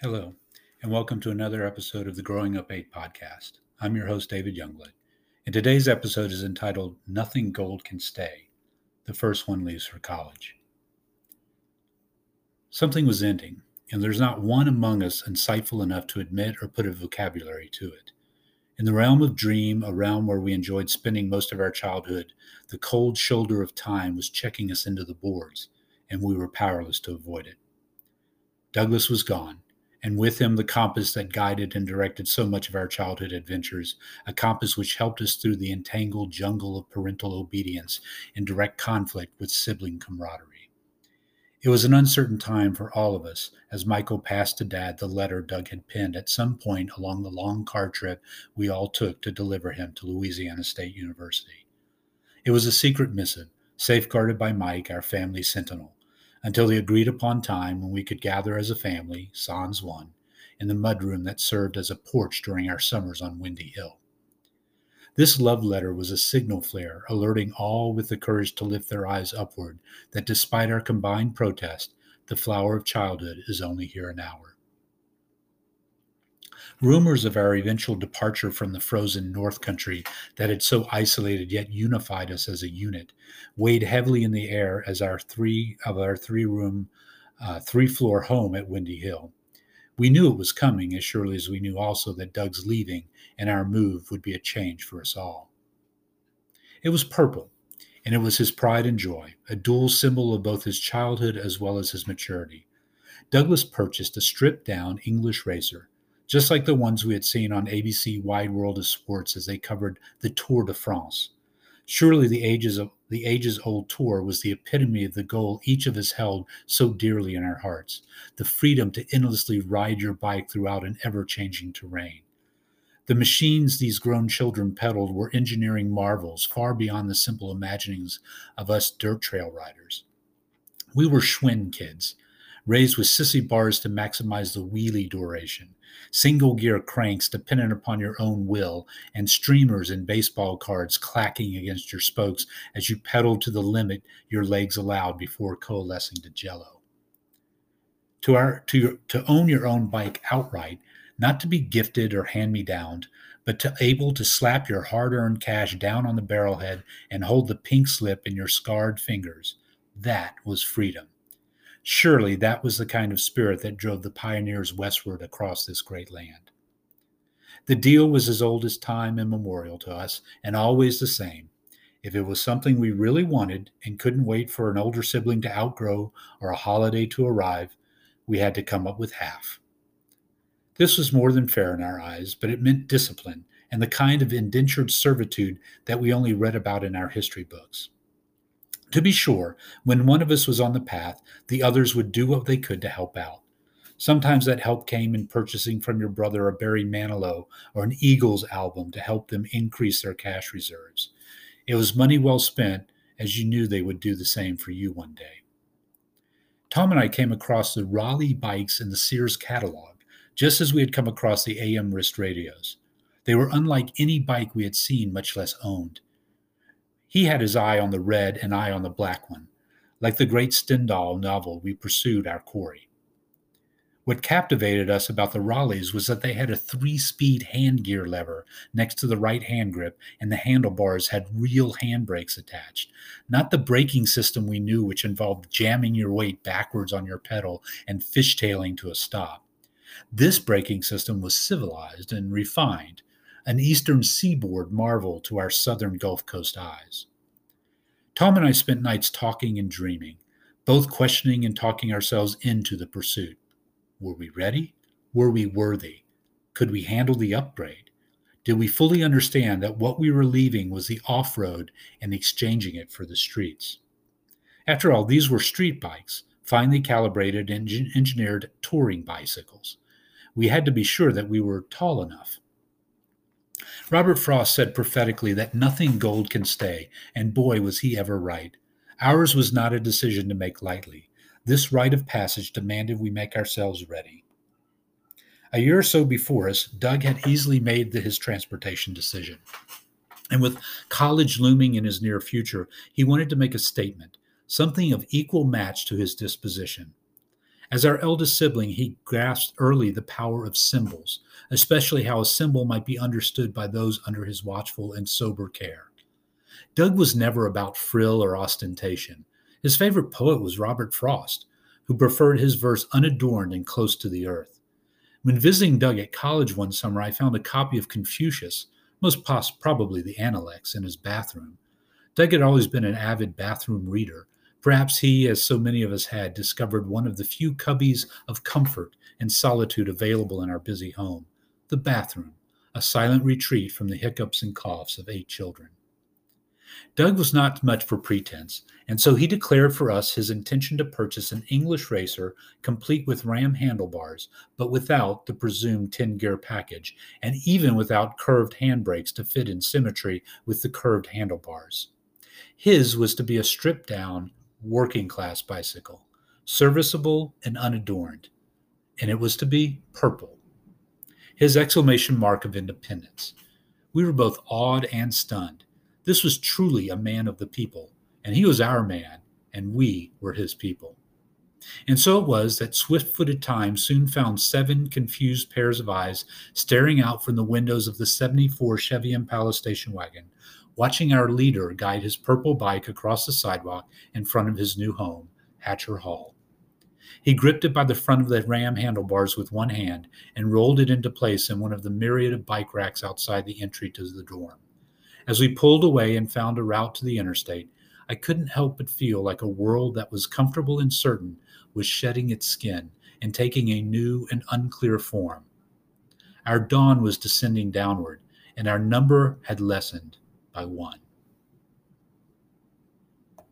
Hello, and welcome to another episode of the Growing Up 8 podcast. I'm your host, David Youngblood, and today's episode is entitled Nothing Gold Can Stay. The first one leaves for college. Something was ending, and there's not one among us insightful enough to admit or put a vocabulary to it. In the realm of dream, a realm where we enjoyed spending most of our childhood, the cold shoulder of time was checking us into the boards, and we were powerless to avoid it. Douglas was gone, and with him the compass that guided and directed so much of our childhood adventures, a compass which helped us through the entangled jungle of parental obedience in direct conflict with sibling camaraderie. It was an uncertain time for all of us as Michael passed to Dad the letter Doug had penned at some point along the long car trip we all took to deliver him to Louisiana State University. It was a secret missive, safeguarded by Mike, our family sentinel until the agreed upon time when we could gather as a family, sans one, in the mudroom that served as a porch during our summers on Windy Hill. This love letter was a signal flare alerting all with the courage to lift their eyes upward that despite our combined protest, the flower of childhood is only here an hour. Rumors of our eventual departure from the frozen North Country that had so isolated yet unified us as a unit weighed heavily in the air as our three of our three room, uh, three floor home at Windy Hill. We knew it was coming as surely as we knew also that Doug's leaving and our move would be a change for us all. It was purple, and it was his pride and joy, a dual symbol of both his childhood as well as his maturity. Douglas purchased a stripped down English racer just like the ones we had seen on ABC Wide World of Sports as they covered the Tour de France. Surely the ages of the ages old tour was the epitome of the goal each of us held so dearly in our hearts the freedom to endlessly ride your bike throughout an ever changing terrain. The machines these grown children pedaled were engineering marvels far beyond the simple imaginings of us dirt trail riders. We were Schwinn kids, raised with sissy bars to maximize the wheelie duration, single gear cranks dependent upon your own will, and streamers and baseball cards clacking against your spokes as you pedaled to the limit your legs allowed before coalescing to jello. To, our, to, to own your own bike outright, not to be gifted or hand me downed, but to able to slap your hard earned cash down on the barrelhead and hold the pink slip in your scarred fingers, that was freedom. Surely that was the kind of spirit that drove the pioneers westward across this great land. The deal was as old as time immemorial to us, and always the same. If it was something we really wanted and couldn't wait for an older sibling to outgrow or a holiday to arrive, we had to come up with half. This was more than fair in our eyes, but it meant discipline and the kind of indentured servitude that we only read about in our history books. To be sure, when one of us was on the path, the others would do what they could to help out. Sometimes that help came in purchasing from your brother a Barry Manilow or an Eagles album to help them increase their cash reserves. It was money well spent, as you knew they would do the same for you one day. Tom and I came across the Raleigh bikes in the Sears catalog, just as we had come across the AM wrist radios. They were unlike any bike we had seen, much less owned. He had his eye on the red and I on the black one. Like the great Stendhal novel, we pursued our quarry. What captivated us about the Raleighs was that they had a three speed hand gear lever next to the right hand grip, and the handlebars had real handbrakes attached. Not the braking system we knew, which involved jamming your weight backwards on your pedal and fishtailing to a stop. This braking system was civilized and refined, an eastern seaboard marvel to our southern Gulf Coast eyes. Tom and I spent nights talking and dreaming, both questioning and talking ourselves into the pursuit. Were we ready? Were we worthy? Could we handle the upgrade? Did we fully understand that what we were leaving was the off road and exchanging it for the streets? After all, these were street bikes, finely calibrated and engineered touring bicycles. We had to be sure that we were tall enough, Robert Frost said prophetically that nothing gold can stay, and boy, was he ever right. Ours was not a decision to make lightly. This rite of passage demanded we make ourselves ready. A year or so before us, Doug had easily made the, his transportation decision. And with college looming in his near future, he wanted to make a statement, something of equal match to his disposition. As our eldest sibling, he grasped early the power of symbols, especially how a symbol might be understood by those under his watchful and sober care. Doug was never about frill or ostentation. His favorite poet was Robert Frost, who preferred his verse unadorned and close to the earth. When visiting Doug at college one summer, I found a copy of Confucius, most pos- probably the Analects, in his bathroom. Doug had always been an avid bathroom reader. Perhaps he, as so many of us had, discovered one of the few cubbies of comfort and solitude available in our busy home the bathroom, a silent retreat from the hiccups and coughs of eight children. Doug was not much for pretense, and so he declared for us his intention to purchase an English racer complete with ram handlebars, but without the presumed 10 gear package, and even without curved handbrakes to fit in symmetry with the curved handlebars. His was to be a stripped down, working class bicycle, serviceable and unadorned, and it was to be purple. His exclamation mark of independence. We were both awed and stunned. This was truly a man of the people, and he was our man, and we were his people. And so it was that swift footed time soon found seven confused pairs of eyes staring out from the windows of the 74 Chevy Impala station wagon, watching our leader guide his purple bike across the sidewalk in front of his new home, Hatcher Hall. He gripped it by the front of the ram handlebars with one hand and rolled it into place in one of the myriad of bike racks outside the entry to the dorm. As we pulled away and found a route to the interstate, I couldn't help but feel like a world that was comfortable and certain was shedding its skin and taking a new and unclear form. Our dawn was descending downward, and our number had lessened by one.